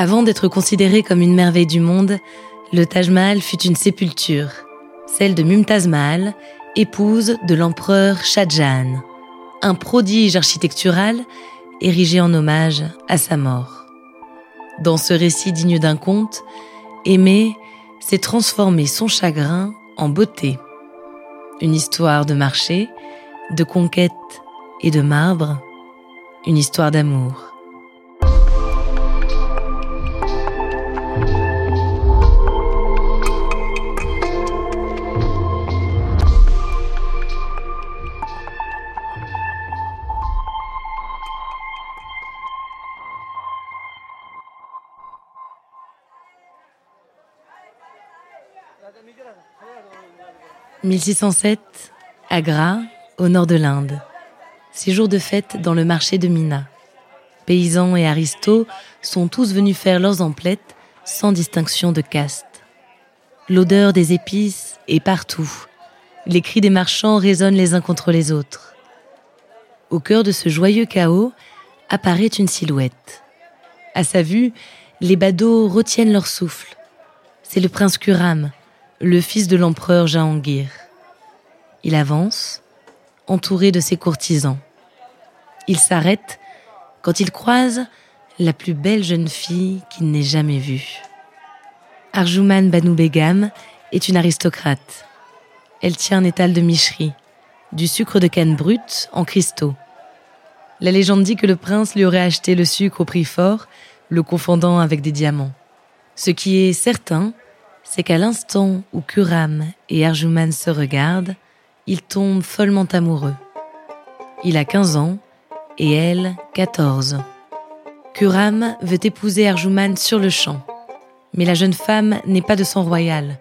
Avant d'être considéré comme une merveille du monde, le Taj Mahal fut une sépulture, celle de Mumtaz Mahal, épouse de l'empereur Shah Jahan, un prodige architectural érigé en hommage à sa mort. Dans ce récit digne d'un conte, aimer, c'est transformer son chagrin en beauté. Une histoire de marché, de conquête et de marbre, une histoire d'amour. 1607, Agra, au nord de l'Inde. Six jours de fête dans le marché de Mina. Paysans et aristos sont tous venus faire leurs emplettes sans distinction de caste. L'odeur des épices est partout. Les cris des marchands résonnent les uns contre les autres. Au cœur de ce joyeux chaos apparaît une silhouette. À sa vue, les badauds retiennent leur souffle. C'est le prince Kuram, le fils de l'empereur Jahangir. Il avance, entouré de ses courtisans. Il s'arrête quand il croise la plus belle jeune fille qu'il n'ait jamais vue. Arjuman Banu Begam est une aristocrate. Elle tient un étal de micherie, du sucre de canne brut en cristaux. La légende dit que le prince lui aurait acheté le sucre au prix fort, le confondant avec des diamants. Ce qui est certain, c'est qu'à l'instant où Kuram et Arjuman se regardent, ils tombent follement amoureux. Il a 15 ans et elle 14. Kuram veut épouser Arjuman sur le champ. Mais la jeune femme n'est pas de sang royal.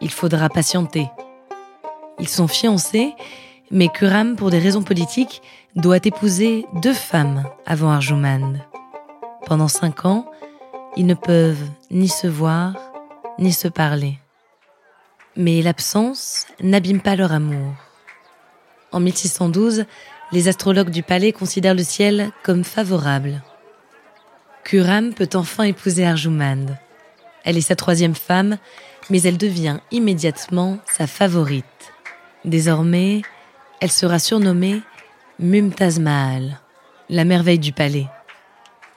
Il faudra patienter. Ils sont fiancés, mais Kuram, pour des raisons politiques, doit épouser deux femmes avant Arjuman. Pendant cinq ans, ils ne peuvent ni se voir, ni se parler. Mais l'absence n'abîme pas leur amour. En 1612, les astrologues du palais considèrent le ciel comme favorable. Kuram peut enfin épouser Arjumand. Elle est sa troisième femme, mais elle devient immédiatement sa favorite. Désormais, elle sera surnommée Mumtaz Mahal, la merveille du palais.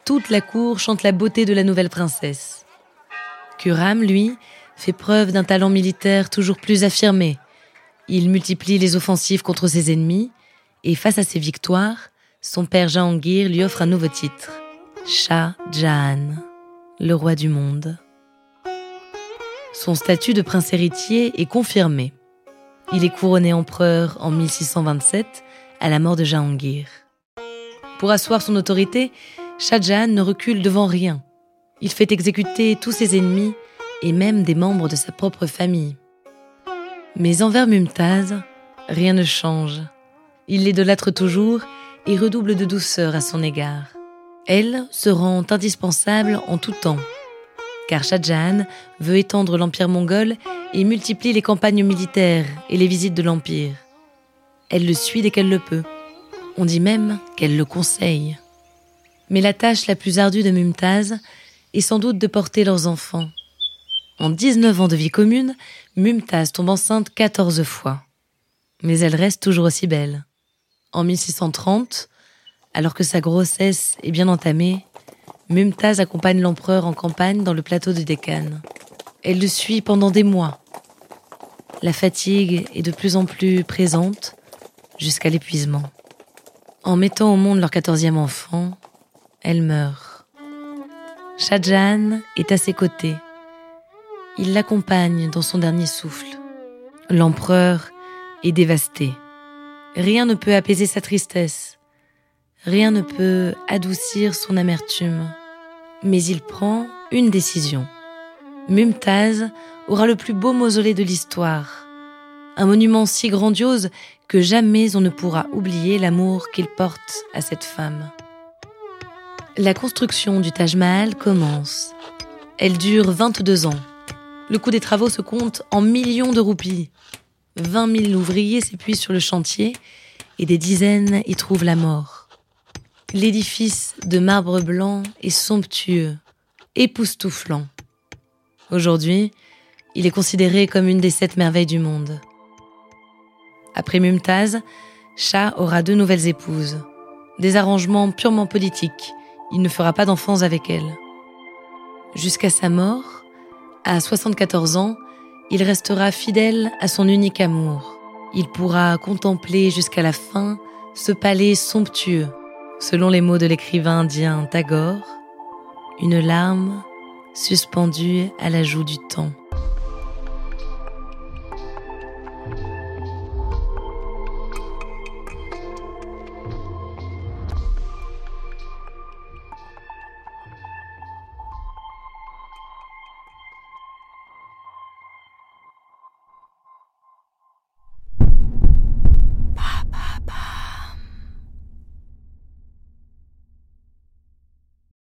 Toute la cour chante la beauté de la nouvelle princesse. Kuram, lui, fait preuve d'un talent militaire toujours plus affirmé. Il multiplie les offensives contre ses ennemis et face à ses victoires, son père Jahangir lui offre un nouveau titre, Shah Jahan, le roi du monde. Son statut de prince héritier est confirmé. Il est couronné empereur en 1627 à la mort de Jahangir. Pour asseoir son autorité, Shah Jahan ne recule devant rien. Il fait exécuter tous ses ennemis et même des membres de sa propre famille. Mais envers Mumtaz, rien ne change. Il l'idolâtre toujours et redouble de douceur à son égard. Elle se rend indispensable en tout temps, car Shah Jahan veut étendre l'empire mongol et multiplie les campagnes militaires et les visites de l'empire. Elle le suit dès qu'elle le peut. On dit même qu'elle le conseille. Mais la tâche la plus ardue de Mumtaz et sans doute de porter leurs enfants. En 19 ans de vie commune, Mumtaz tombe enceinte 14 fois. Mais elle reste toujours aussi belle. En 1630, alors que sa grossesse est bien entamée, Mumtaz accompagne l'empereur en campagne dans le plateau de Décan. Elle le suit pendant des mois. La fatigue est de plus en plus présente jusqu'à l'épuisement. En mettant au monde leur quatorzième enfant, elle meurt. Shahjahan est à ses côtés. Il l'accompagne dans son dernier souffle. L'empereur est dévasté. Rien ne peut apaiser sa tristesse. Rien ne peut adoucir son amertume. Mais il prend une décision. Mumtaz aura le plus beau mausolée de l'histoire. Un monument si grandiose que jamais on ne pourra oublier l'amour qu'il porte à cette femme. La construction du Taj Mahal commence. Elle dure 22 ans. Le coût des travaux se compte en millions de roupies. 20 000 ouvriers s'épuisent sur le chantier et des dizaines y trouvent la mort. L'édifice de marbre blanc est somptueux, époustouflant. Aujourd'hui, il est considéré comme une des sept merveilles du monde. Après Mumtaz, Shah aura deux nouvelles épouses. Des arrangements purement politiques. Il ne fera pas d'enfants avec elles. Jusqu'à sa mort, à 74 ans, il restera fidèle à son unique amour. Il pourra contempler jusqu'à la fin ce palais somptueux, selon les mots de l'écrivain indien Tagore, une larme suspendue à la joue du temps.